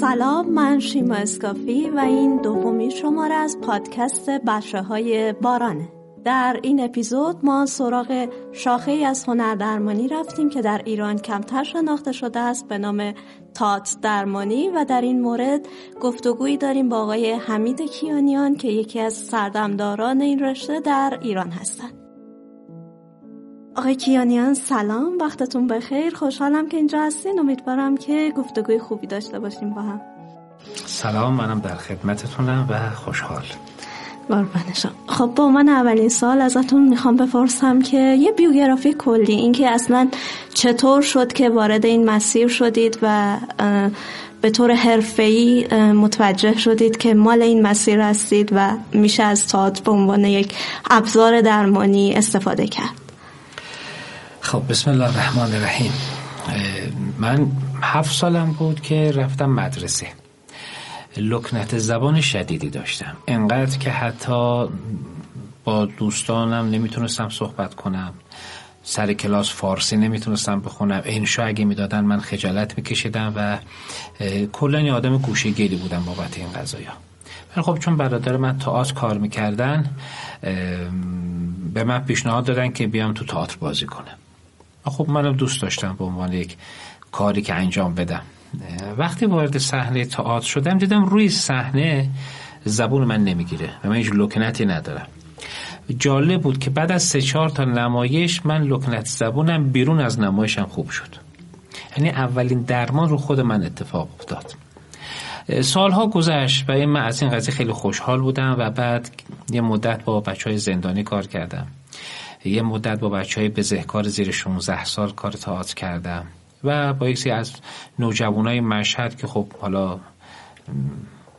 سلام من شیما اسکافی و این دومی شماره از پادکست بچه های بارانه در این اپیزود ما سراغ شاخه از هنر درمانی رفتیم که در ایران کمتر شناخته شده است به نام تات درمانی و در این مورد گفتگویی داریم با آقای حمید کیانیان که یکی از سردمداران این رشته در ایران هستند. آقای کیانیان سلام. وقتتون بخیر. خوشحالم که اینجا هستین. امیدوارم که گفتگوی خوبی داشته باشیم با هم. سلام. منم در خدمتتونم و خوشحال. قربانشم خب با من اولین سال ازتون می‌خوام بپرسم که یه بیوگرافی کلی اینکه اصلا چطور شد که وارد این مسیر شدید و به طور حرفه‌ای متوجه شدید که مال این مسیر هستید و میشه از تئاتر به عنوان یک ابزار درمانی استفاده کرد. خب بسم الله الرحمن الرحیم. من هفت سالم بود که رفتم مدرسه. لکنت زبان شدیدی داشتم. انقدر که حتی با دوستانم نمی‌تونستم صحبت کنم. سر کلاس فارسی نمی‌تونستم بخونم. انشا اگه می‌دادن من خجالت میکشیدم و کلا یه آدم گوشه گیری بودم بابت این قضايا من خب چون برادر من تئاتر کار می‌کردن به من پیشنهاد دادن که بیام تو تئاتر بازی کنم. خب منم دوست داشتم به عنوان یک کاری که انجام بدم. وقتی وارد صحنه تئاتر شدم دیدم روی صحنه زبون من نمی‌گیره و من هیچ لکنتی ندارم. جالب بود که بعد از سه چهار تا نمایش من لکنت زبونم بیرون از نمایشم خوب شد. یعنی اولین درمان رو خود من اتفاق افتاد. سالها گذشت و من از این قضیه خیلی خوشحال بودم و بعد یه مدت با بچه های زندانی کار کردم. یه مدت با بچه های بزهکار زیر 16 سال کار تئاتر کردم. و با یکی از نوجوانای مشهد که خب حالا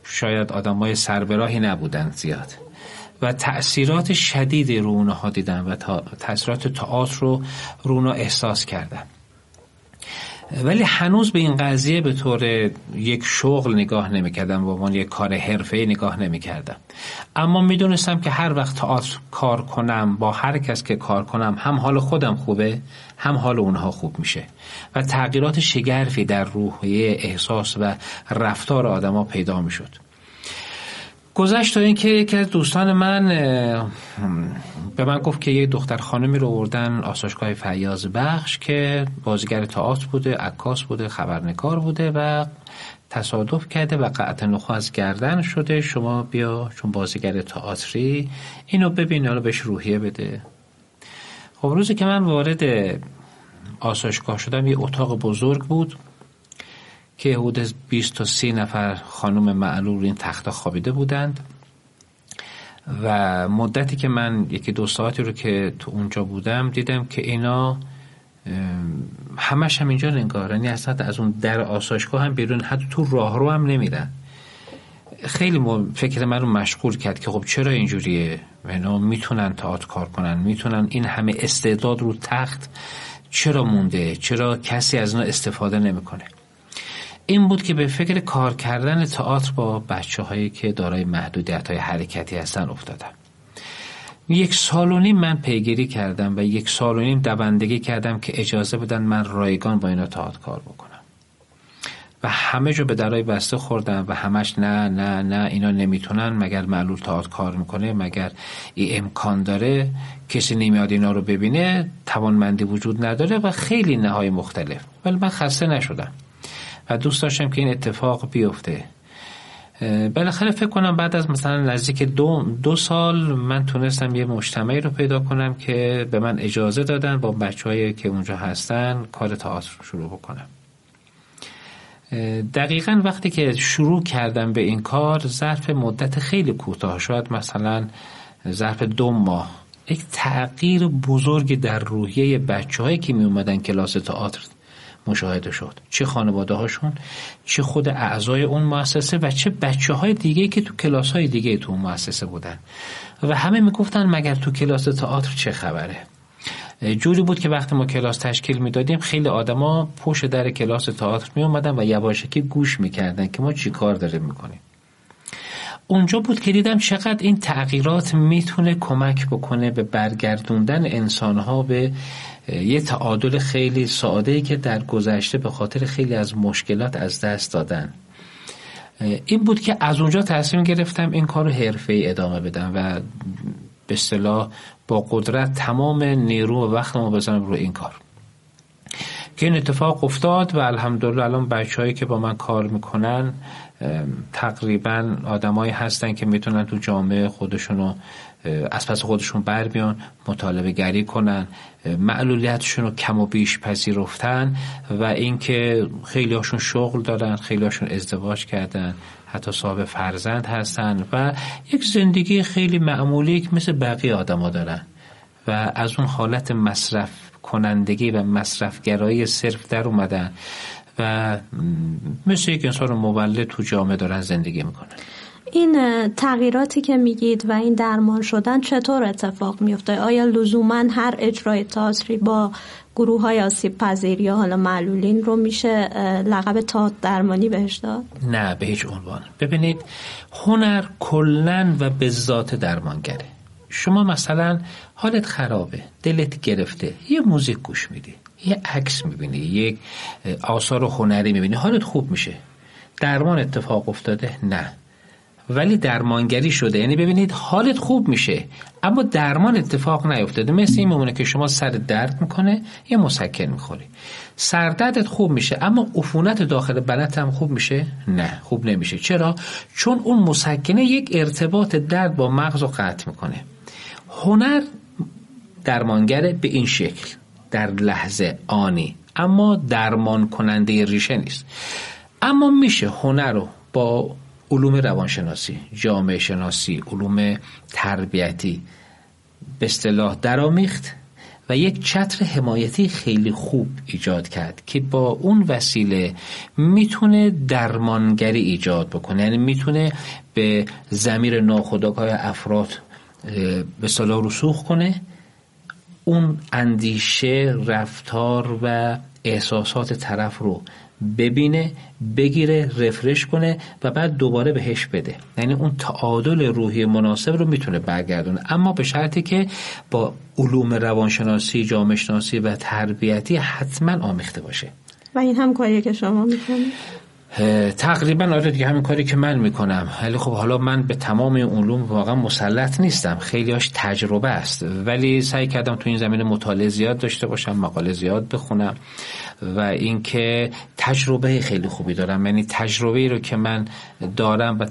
شاید آدمای سربراهی نبودن زیاد. و تأثیرات شدید رو اونها دیدم و تأثیرات تئاتر رو رو احساس کردم. ولی هنوز به این قضیه به طور یک شغل نگاه نمی‌کردم به عنوان یک کار حرفه نگاه نمی‌کردم. اما می‌دونستم که هر وقت تئاتر کار کنم با هر کس که کار کنم هم حال خودم خوبه هم حال اونها خوب میشه. و تغییرات شگرفی در روحیه احساس و رفتار آدما پیدا می‌شد. گذشت تا اینکه یکی از دوستان من به من گفت که یه دختر خانمی رو بردن آساشگاه فیاض بخش که بازیگر تئاتر بوده عکاس بوده خبرنگار بوده و تصادف کرده و قطع نخو از گردن شده. شما بیا چون بازیگر تئاتری اینو ببین حالا بهش روحیه بده. خب روزی که من وارد آساشگاه شدم یه اتاق بزرگ بود. که حدود 20 تا 30 نفر خانم معلول این تخت خوابیده بودند و مدتی که من یکی دو ساعتی رو که تو اونجا بودم دیدم که اینا همش هم اینجا نگاه یعنی اصلا از اون در آسایشگاه هم بیرون حتی تو راه رو هم نمیرن. خیلی فکر من رو مشغول کرد که خب چرا اینجوریه؟ اینا می‌تونن تئاتر کار کنن می‌تونن این همه استعداد رو تخت چرا مونده؟ چرا کسی از اینا استفاده نمی‌کنه؟ این بود که به فکر کار کردن تئاتر با بچه هایی که دارای محدودیت های حرکتی هستن افتادم یک سال و نیم من پیگیری کردم و یک سال و نیم دوندگی کردم که اجازه بدن من رایگان با اینا تئاتر کار بکنم. و همه جو به درای بسته خوردم و همش نه نه نه اینا نمی‌تونن مگر معلول تئاتر کار می‌کنه مگر ای امکان داره کسی نمیاد اینا رو ببینه توانمندی وجود نداره و خیلی نهای مختلف. ولی من خسته نشدم. و دوست داشتم که این اتفاق بیفته. بالاخره فکر کنم بعد از مثلا نزدیک دو, دو سال من تونستم یه مجتمعی رو پیدا کنم که به من اجازه دادن با بچه که اونجا هستن کار تئاتر شروع بکنم. دقیقا وقتی که شروع کردم به این کار ظرف مدت خیلی کوتاه شد مثلا ظرف دو ماه. یک تغییر بزرگ در روحیه بچه هایی که می اومدن کلاس تئاتر مشاهده شد. چه خانواده هاشون چه خود اعضای اون مؤسسه و چه بچه های دیگه که تو کلاس های دیگه تو اون مؤسسه بودن. و همه می‌گفتن مگر تو کلاس تئاتر چه خبره؟ جوری بود که وقتی ما کلاس تشکیل می‌دادیم خیلی آدما پشت در کلاس تئاتر می اومدن و یواشکی گوش می‌کردن که ما چی کار داریم می‌کنیم. اونجا بود که دیدم چقدر این تغییرات می‌تونه کمک بکنه به برگردوندن انسانها به یه تعادل خیلی ساده که در گذشته به خاطر خیلی از مشکلات از دست دادن. این بود که از اونجا تصمیم گرفتم این کار رو ای ادامه بدم و به اصطلاح با قدرت تمام نیرو و وقت ما بزنم رو این کار. که این اتفاق افتاد و الحمدلله الان بچههایی که با من کار می‌کنن تقریبا آدمایی هستن که می‌تونن تو جامعه خودشونو از پس خودشون بر بیان مطالبه گری کنن معلولیتشون رو کم و بیش پذیرفتن و اینکه خیلی هاشون شغل دارن خیلی هاشون ازدواج کردن حتی صاحب فرزند هستن و یک زندگی خیلی معمولی مثل بقیه آدما دارن و از اون حالت مصرف کنندگی و مصرفگرایی صرف در اومدن و مثل یک انسان مولد تو جامعه دارن زندگی می‌کنن این تغییراتی که میگید و این درمان شدن چطور اتفاق میفته؟ آیا لزوما هر اجرای تاثری با گروه های آسیب پذیر یا حالا معلولین رو میشه لقب تا درمانی بهش داد؟ نه به هیچ عنوان ببینید هنر کلن و به ذات درمانگره شما مثلا حالت خرابه دلت گرفته یه موزیک گوش میدی یه عکس می‌بینی یک آثار هنری می‌بینی حالت خوب میشه. درمان اتفاق افتاده؟ نه. ولی درمانگری شده یعنی ببینید حالت خوب میشه اما درمان اتفاق نیفتاده. مثل این میمونه که شما سر درد می‌کنه یه مسکن می‌خوری. سردردت خوب میشه اما عفونت داخل بدنت هم خوب میشه؟ نه خوب نمیشه. چرا؟ چون اون مسکنه یک ارتباط درد با مغز رو قطع می‌کنه. هنر درمانگره به این شکل در لحظه آنی اما درمان کننده ریشه نیست. اما میشه هنر رو با علوم روانشناسی جامعه شناسی علوم تربیتی به اصطلاح درآمیخت و یک چتر حمایتی خیلی خوب ایجاد کرد که با اون وسیله می‌تونه درمانگری ایجاد بکنه. یعنی می‌تونه به زمیر ناخودآگاه افراد به صلاح رسوخ کنه اون اندیشه رفتار و احساسات طرف رو ببینه بگیره رفرش کنه و بعد دوباره بهش بده. یعنی اون تعادل روحی مناسب رو می‌تونه برگردونه. اما به شرطی که با علوم روانشناسی جامعه شناسی و تربیتی حتما آمیخته باشه. و این هم کاریه که شما می‌کنید؟ تقریبا آره دیگه همین کاری که من می‌کنم. ولی خب حالا من به تمام علوم واقعا مسلط نیستم. خیلیاش تجربه است. ولی سعی کردم تو این زمینه مطالعه زیاد داشته باشم مقاله زیاد بخونم و اینکه تجربه خیلی خوبی دارم. یعنی تجربه رو که من دارم و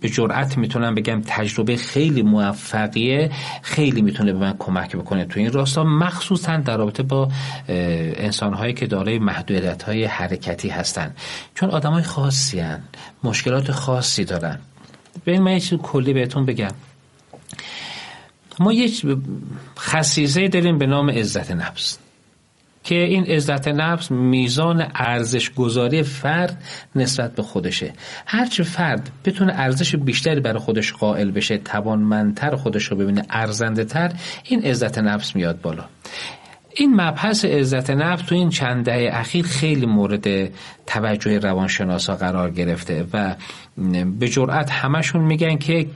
به جرأت می‌تونم بگم تجربه خیلی موفقیه خیلی می‌تونه به من کمک بکنه تو این راستا مخصوصا در رابطه با انسانهایی که دارای محدودیت های حرکتی هستن. چون آدم های خاصی هن. مشکلات خاصی دارن. به من یه کلی بهتون بگم. ما یک خصیزه داریم به نام عزت نفس. که این عزت نفس میزان ارزش گذاری فرد نسبت به خودشه. هرچه فرد بتونه ارزش بیشتری برای خودش قائل بشه توانمندتر خودش رو ببینه ارزنده تر این عزت نفس میاد بالا. این مبحث عزت نفس تو این چند دهه اخیر خیلی مورد توجه روانشناسا قرار گرفته و به جرأت همشون میگن که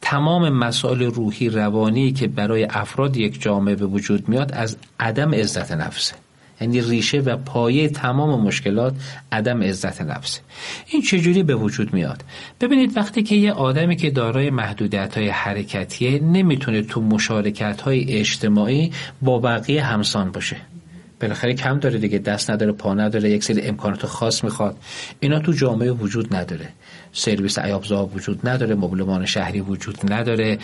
تمام مسائل روحی روانی که برای افراد یک جامعه به وجود میاد از عدم عزت نفسه. یعنی ریشه و پایه تمام مشکلات عدم عزت نفسه این چجوری به وجود میاد؟ ببینید وقتی که یه آدمی که دارای محدودیت های حرکتیه نمی‌تونه تو مشارکت های اجتماعی با بقیه همسان باشه. بالاخره کم داره دیگه دست نداره پا نداره یک سری امکانات خاص می‌خواد. اینا تو جامعه وجود نداره. سرویس عیابزا وجود نداره مبلمان شهری وجود نداره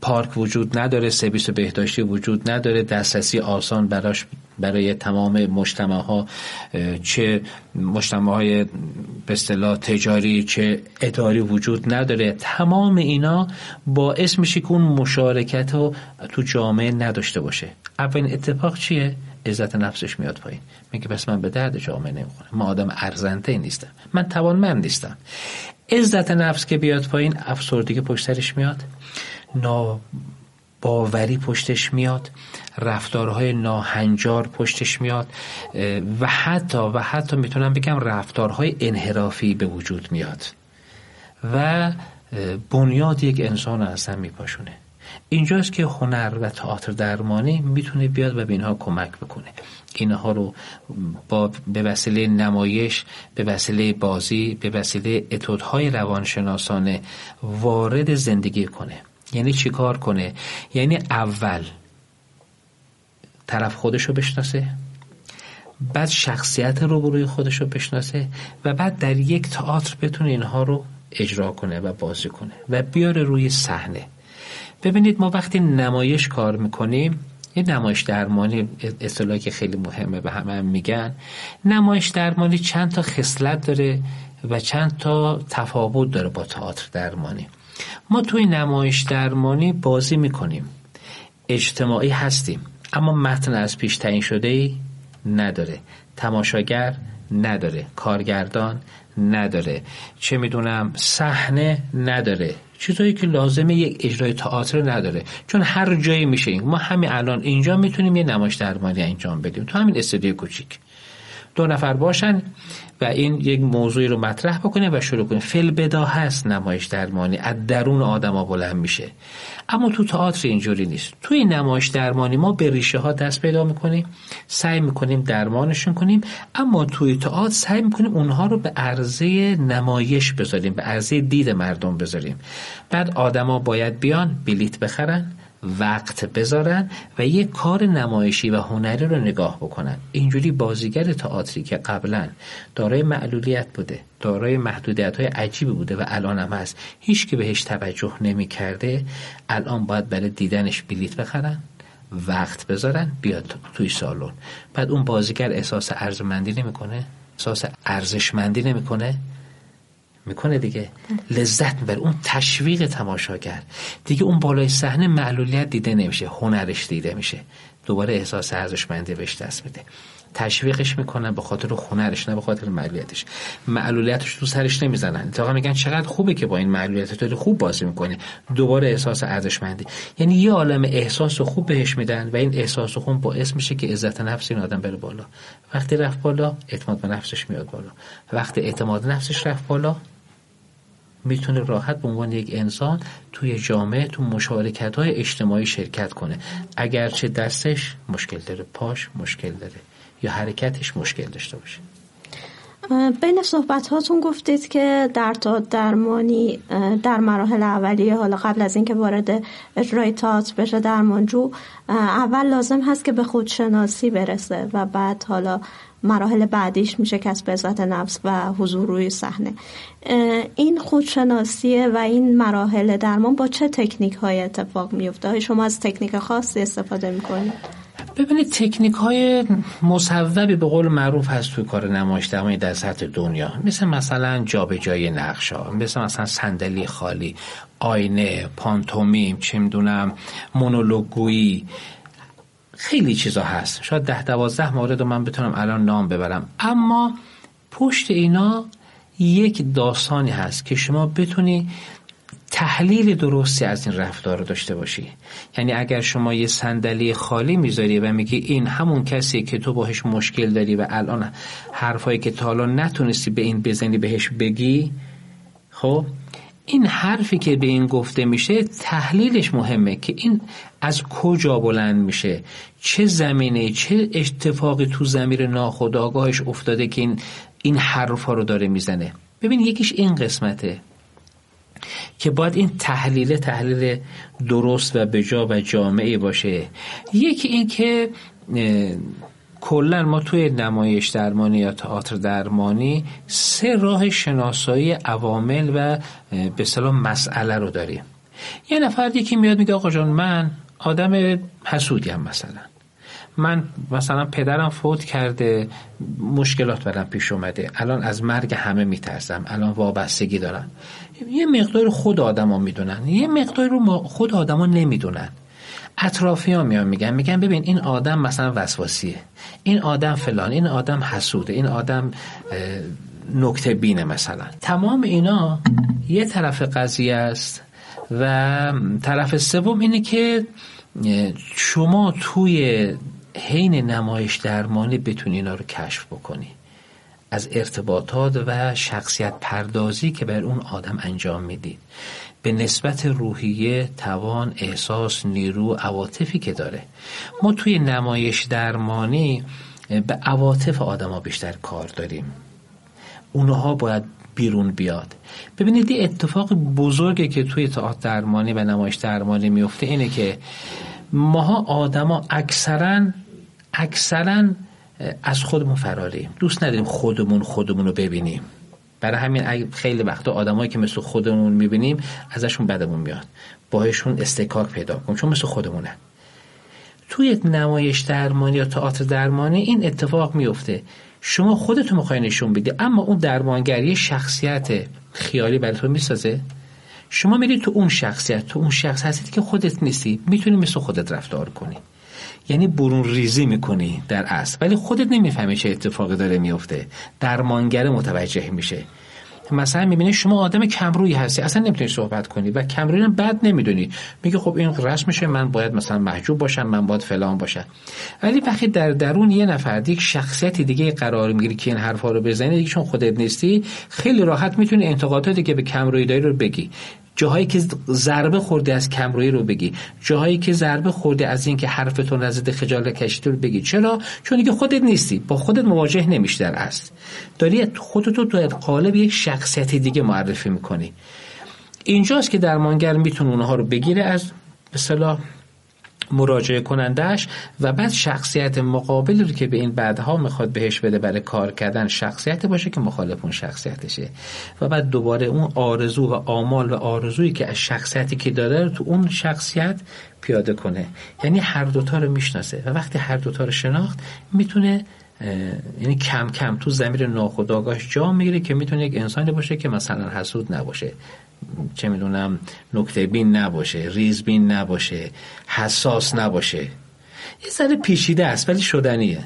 پارک وجود نداره سرویس بهداشتی وجود نداره دسترسی آسان براش برای تمام مجتمع ها چه مجتمع های به اصطلاح تجاری چه اداری وجود نداره. تمام اینا باعث میشه که اون مشارکت رو تو جامعه نداشته باشه. اولین اتفاق چیه؟ عزت نفسش میاد پایین. میگه پس من به درد جامعه نمی‌خورم من آدم ارزنده نیستم. من توانمند نیستم. عزت نفس که بیاد پایین افسردگی پشترش میاد ناباوری پشتش میاد رفتارهای ناهنجار پشتش میاد و حتی و حتی می‌تونم بگم رفتارهای انحرافی به وجود میاد. و بنیاد یک انسان اصلا میپاشونه. اینجاست که هنر و تئاتر درمانی می‌تونه بیاد و به اینها کمک بکنه. اینها رو با به وسیله نمایش به وسیله بازی به وسیله اتودهای روانشناسانه وارد زندگی کنه. یعنی چیکار کنه؟ یعنی اول طرف خودش رو بشناسه بعد شخصیت روبروی خودش رو بشناسه و بعد در یک تئاتر بتونه اینها رو اجرا کنه و بازی کنه و بیاره روی صحنه. ببینید ما وقتی نمایش کار می‌کنیم یه نمایش درمانی اصطلاحی که خیلی مهمه به همه هم میگن نمایش درمانی چند تا خصلت داره و چند تا تفاوت داره با تئاتر درمانی. ما توی نمایش درمانی بازی می‌کنیم. اجتماعی هستیم اما متن از پیش تعیین شده ای نداره. تماشاگر نداره. کارگردان نداره. چه می‌دونم صحنه نداره. چیزایی که لازمه یک اجرای تئاتر نداره. چون هر جایی میشه. ما همین الان اینجا می‌تونیم یه نمایش درمانی انجام بدیم. تو همین استودیو کوچیک. دو نفر باشن و این یک موضوعی رو مطرح بکنه و شروع کنه. فل بدا هست نمایش درمانی. از درون آدما بلند میشه. اما تو تئاتر اینجوری نیست. توی نمایش درمانی ما به ریشه ها دست پیدا می‌کنیم سعی می‌کنیم درمانشون کنیم اما توی تئاتر سعی می‌کنیم اونها رو به عرضه نمایش بذاریم به عرضه دید مردم بذاریم. بعد آدما باید بیان بلیت بخرن وقت بذارن و یک کار نمایشی و هنری رو نگاه بکنن. اینجوری بازیگر تئاتری که قبلا دارای معلولیت بوده دارای محدودیت های عجیبی بوده و الان هم هست هیچ که بهش توجه نمی کرده الان باید برای دیدنش بلیت بخرن وقت بذارن بیاد توی سالن. بعد اون بازیگر احساس ارزمندی نمی‌کنه؟ احساس ارزشمندی نمی‌کنه؟ می‌کنه دیگه. لذت می‌بره. اون تشویق تماشاگر دیگه اون بالای صحنه معلولیت دیده نمیشه. هنرش دیده میشه. دوباره احساس ارزشمندی بهش دست میده تشویقش می‌کنن به خاطر هنرش نه به خاطر معلولیتش. معلولیتش تو سرش نمی‌زنن. اتفاقا میگن چقدر خوبه که با این معلولیت تو خوب بازی می‌کنه دوباره احساس ارزشمندی. یعنی یه عالم احساس خوب بهش میدن و این احساس خوب باعث میشه که عزت نفس این آدم بره بالا. وقتی رفت بالا اعتماد به نفسش میاد بالا. وقتی اعتماد نفسش رفت بالا می‌تونه راحت به عنوان یک انسان توی جامعه تو مشارکت های اجتماعی شرکت کنه. اگرچه دستش مشکل داره پاش مشکل داره یا حرکتش مشکل داشته باشه. بین صحبت هاتون گفتید که در تا درمانی در مراحل اولیه حالا قبل از اینکه وارد اجرای تئاتر بشه درمانجو اول لازم هست که به خودشناسی برسه و بعد حالا مراحل بعدیش میشه کسب عزت نفس و حضور روی صحنه. این خودشناسیه و این مراحل درمان با چه تکنیک های اتفاق میفته شما از تکنیک خاصی استفاده می‌کنید؟ ببینید تکنیک های مصوبی به قول معروف هست توی کار نمایش درمانی در سطح دنیا. مثل مثلا جابجایی نقش ها مثل مثلا صندلی خالی آینه پانتومیم چه می‌دونم مونولوگویی. خیلی چیزا هست. شاید ده دوازده مورد رو من بتونم الان نام ببرم. اما پشت اینا یک داستانی هست که شما بتونی تحلیل درستی از این رفتار رو داشته باشی. یعنی اگر شما یه صندلی خالی می‌ذاری و میگی این همون کسی که تو باهش مشکل داری و الان حرفایی که تا حالا نتونستی به این بزنی بهش بگی خب این حرفی که به این گفته میشه تحلیلش مهمه که این از کجا بلند میشه؟ چه زمینه چه اتفاقی تو زمیر ناخودآگاهش افتاده که این این حرفا رو داره می‌زنه؟ ببین یکیش این قسمته. که باید این تحلیل تحلیل درست و بجا و جامعه باشه. یکی این که کلا ما توی نمایش درمانی یا تئاتر درمانی سه راه شناسایی عوامل و به سلام مسئله رو داریم. یه نفر یکی میاد میگه آقا جان من آدم حسودی هم مثلا. من مثلا پدرم فوت کرده مشکلات برم پیش اومده. الان از مرگ همه میترسم. الان وابستگی دارم. یه مقدار خود آدما می‌دونن. یه مقدار رو خود آدما نمی‌دونن. اطرافی ها میان میگن میگن ببین این آدم مثلا وسواسیه. این آدم فلان این آدم حسوده این آدم نکته بینه مثلا. تمام اینا یه طرف قضیه است و طرف سوم اینه که شما توی حین نمایش درمانی بتونی اینا رو کشف بکنی. از ارتباطات و شخصیت پردازی که بر اون آدم انجام می‌دید. به نسبت روحیه توان احساس نیرو عواطفی که داره. ما توی نمایش درمانی به عواطف آدما بیشتر کار داریم. اونها باید بیرون بیاد. ببینید این اتفاق بزرگی که توی تئاتر درمانی و نمایش درمانی میفته اینه که ماها آدما اکثرا اکثرا از خودمون فراریم. دوست نداریم خودمون خودمون رو ببینیم. برای همین خیلی وقتا آدمایی که مثل خودمون می‌بینیم ازشون بدمون میاد. باهشون استکاک پیدا کنیم چون مثل خودمونه. توی نمایش درمانی یا تئاتر درمانی این اتفاق میفته شما خودتون می‌خوای نشون بدی اما اون درمانگری شخصیت خیالی برای تو می‌سازه. شما میرید تو اون شخصیت تو اون شخص هستی که خودت نیستی می‌تونی مثل خودت رفتار کنی. یعنی برون ریزی می‌کنی در اصل. ولی خودت نمی‌فهمی چه اتفاقی داره میفته درمانگر متوجه میشه. مثلا می‌بینی شما آدم کمرویی هستی اصلا نمی‌تونی صحبت کنی و کمرویی هم بد نمی‌دونی. میگه خب این رسمشه من باید مثلا محجوب باشم من باید فلان باشم. ولی وقتی در درون یه نفر دیگه شخصیتی دیگه قرار می‌گیری که این حرفا رو بزنی دیگه چون خودت نیستی خیلی راحت می‌تونی انتقاداتی که به کمرویی داری رو بگی. جاهایی که ضربه خورده از کمرویی رو بگی جاهایی که ضربه خورده از اینکه حرفتون از ضد خجالت کشیده رو بگی. چرا؟ چون دیگه خودت نیستی با خودت مواجه نمیشی در اصل داری خودتو تو قالب یک شخصیت دیگه معرفی می‌کنی. اینجاست که درمانگر می‌تونه اونها رو بگیره از به مراجعه کنندش و بعد شخصیت مقابل رو که به این بعدها می‌خواد بهش بده برای کار کردن شخصیت باشه که مخالف اون شخصیتشه. و بعد دوباره اون آرزو و آمال و آرزویی که از شخصیتی که داره تو اون شخصیت پیاده کنه. یعنی هر دوتا رو می‌شناسه و وقتی هر دوتا رو شناخت می‌تونه یعنی کم کم تو زمیر ناخودآگاهش جا می‌گیره که می‌تونه یک انسانی باشه که مثلا حسود نباشه. چه می‌دونم نکته بین نباشه ریز بین نباشه حساس نباشه. یه ذره پیشیده است ولی شدنیه.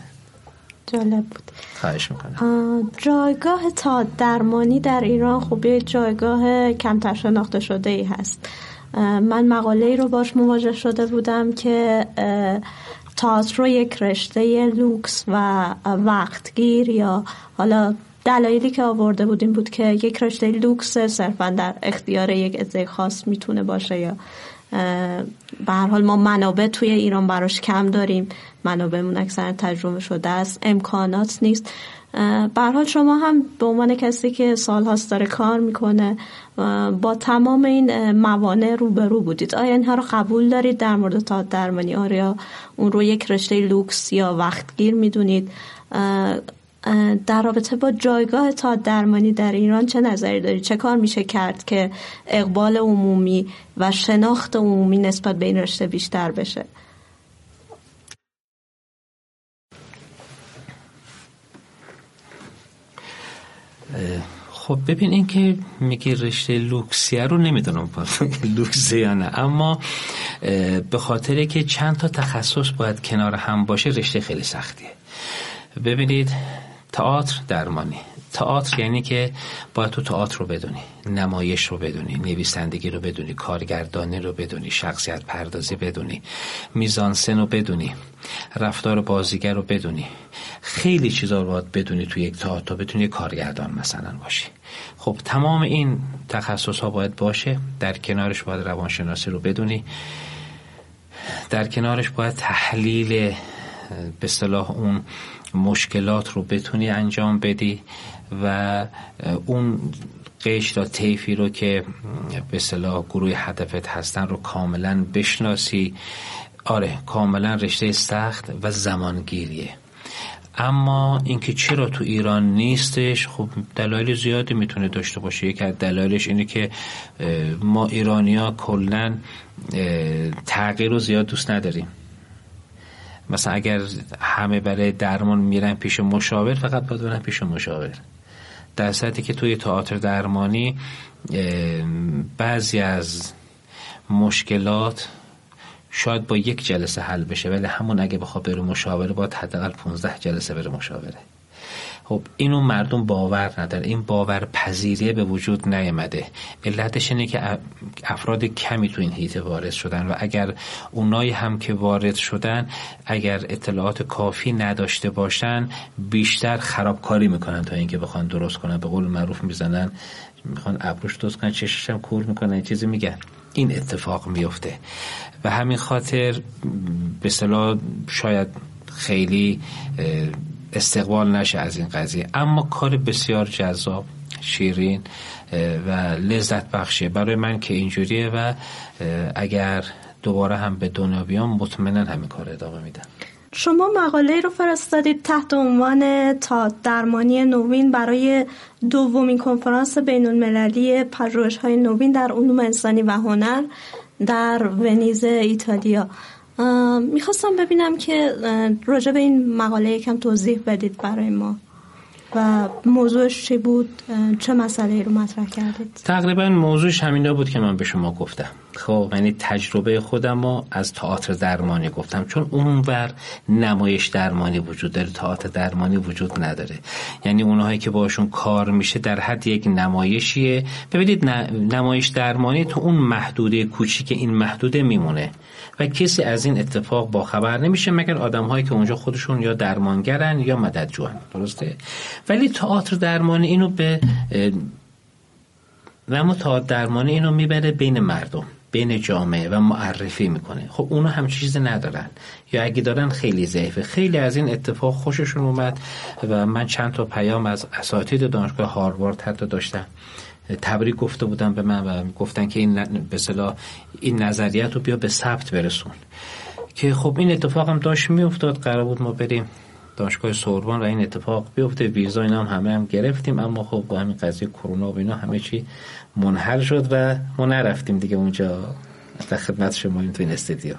جالب بود. خواهش می‌کنم. جایگاه تا درمانی در ایران یه جایگاه کمتر شناخته شده ای هست من مقاله ای رو باش مواجه شده بودم که تئاتر یک رشته لوکس و وقتگیر یا حالا دلایلی که آورده بودیم بود که یک رشته لوکس صرفا در اختیار یک عده خاص می‌تونه باشه یا به هر حال ما منابع توی ایران براش کم داریم. منابعمون اکثر تجربه شده است امکانات نیست. به حال شما هم به عنوان کسی که سالهاست داره کار می‌کنه با تمام این موانع روبرو بودید. آیا اینها رو قبول دارید در مورد تا درمانی آیا اون رو یک رشته لوکس یا وقتگیر می‌دونید. در رابطه با جایگاه تا درمانی در ایران چه نظری داری؟ چه کار میشه کرد که اقبال عمومی و شناخت عمومی نسبت به این رشته بیشتر بشه؟ خب ببین این که میگی رشته لوکسیه رو نمی‌دونم لوکسه یا نه اما به خاطر که چند تا تخصص باید کنار هم باشه رشته خیلی سختیه ببینید تئاتر درمانی. تئاتر یعنی که باید تو تئاتر رو بدونی نمایش رو بدونی نویسندگی رو بدونی کارگردانی رو بدونی شخصیت پردازی بدونی میزانسن رو بدونی رفتار بازیگر رو بدونی. خیلی چیزا رو باید بدونی تو یک تئاتر تا بتونی کارگردان مثلا باشی. خب تمام این تخصص ها باید باشه. در کنارش باید روانشناسی رو بدونی. در کنارش باید تحلیل به صلاح اون مشکلات رو بتونی انجام بدی و اون قشر یا طیفی رو که به صلاح گروه هدفت هستن رو کاملا بشناسی. آره کاملا رشته سخت و زمانگیریه. اما اینکه چرا تو ایران نیستش خب دلایل زیادی می‌تونه داشته باشه. یکی از دلایلش اینه که ما ایرانیا کلا تغییر رو زیاد دوست نداریم. مثلا اگر همه برای درمان میرن پیش مشاور فقط باید برن پیش مشاور. در صورتی که توی تئاتر درمانی بعضی از مشکلات شاید با یک جلسه حل بشه ولی همون اگه بخواد بره مشاوره باید حداقل 15 جلسه بره مشاوره. خب اینو مردم باور نداره این باور پذیریه به وجود نیامده. علتش اینه که افراد کمی تو این هیته وارد شدن و اگر اونایی هم که وارد شدن اگر اطلاعات کافی نداشته باشن بیشتر خرابکاری می‌کنن تا اینکه بخوان درست کنن به قول معروف می‌زنن می‌خوان ابروش درست کنن چشش هم کور می‌کنن چیزی میگن. این اتفاق میفته و همین خاطر به صلاح شاید خیلی استقبال نشه از این قضیه. اما کار بسیار جذاب شیرین و لذت بخشه برای من که اینجوریه و اگر دوباره هم به دنیا بیام مطمئنا همین کار ادامه میدم. شما مقاله رو فرستادید تحت عنوان تا درمانی نوین برای دومین کنفرانس بین المللی پژوهش های نوین در علوم انسانی و هنر در ونیز ایتالیا. می‌خواستم ببینم که راجع به این مقاله یکم توضیح بدید برای ما. و موضوعش چی بود؟ چه مسئله رو مطرح کردید؟ تقریبا موضوعش همینا بود که من به شما گفتم. خب یعنی تجربه خودم رو از تئاتر درمانی گفتم. چون اونور نمایش درمانی وجود داره تئاتر درمانی وجود نداره. یعنی اونهایی که باشون کار میشه در حد یک نمایشیه. ببینید نمایش درمانی تو اون محدوده کوچیک این محدوده میمونه و کسی از این اتفاق با خبر نمیشه مگر آدم هایی که اونجا خودشون یا درمانگرن یا مددجوان. درسته؟ ولی تئاتر درمانی اینو به و اما تئاتر درمانی اینو می‌بره بین مردم. بین جامعه و معرفی می‌کنه. خب اونا هم چیزی ندارن. یا اگه دارن خیلی ضعیفه. خیلی از این اتفاق خوششون اومد و من چند تا پیام از اساتید دانشگاه هاروارد حتی داشتم. تبریک گفته بودن به من و گفتن که این به این نظریت رو بیا به ثبت برسون. که خب این اتفاق هم داشت میافتاد. قرار بود ما بریم دانشگاه سوربن و این اتفاق بیفته. ویزا اینا هم همه هم گرفتیم اما خب با همین قضیه کرونا و اینا همه چی منحل شد و ما نرفتیم دیگه اونجا در خدمت شما این تو این استودیو.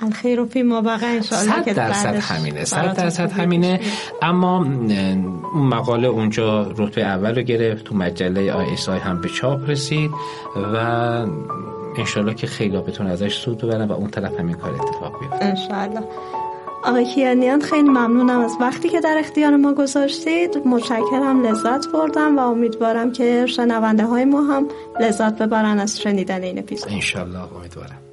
الخیر و فی ما وقع انشاءالله که درصد همینه صد درصد همینه. اما اون مقاله اونجا رتبه اول رو گرفت تو مجله ISI هم به چاپ رسید و انشالله که خیلی بتونن ازش سود ببرن و اون طرف همین کار اتفاق بیفته. انشالله. آقای کیانیان خیلی ممنونم از وقتی که در اختیار ما گذاشتید. متشکرم لذت بردم و امیدوارم که شنونده های ما هم لذت ببرن از شنیدن این اپیزود. انشالله امیدوارم.